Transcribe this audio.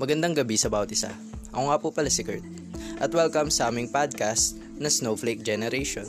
Magandang gabi sa bawat isa. Ako nga po pala si Kurt. At welcome sa aming podcast na Snowflake Generation.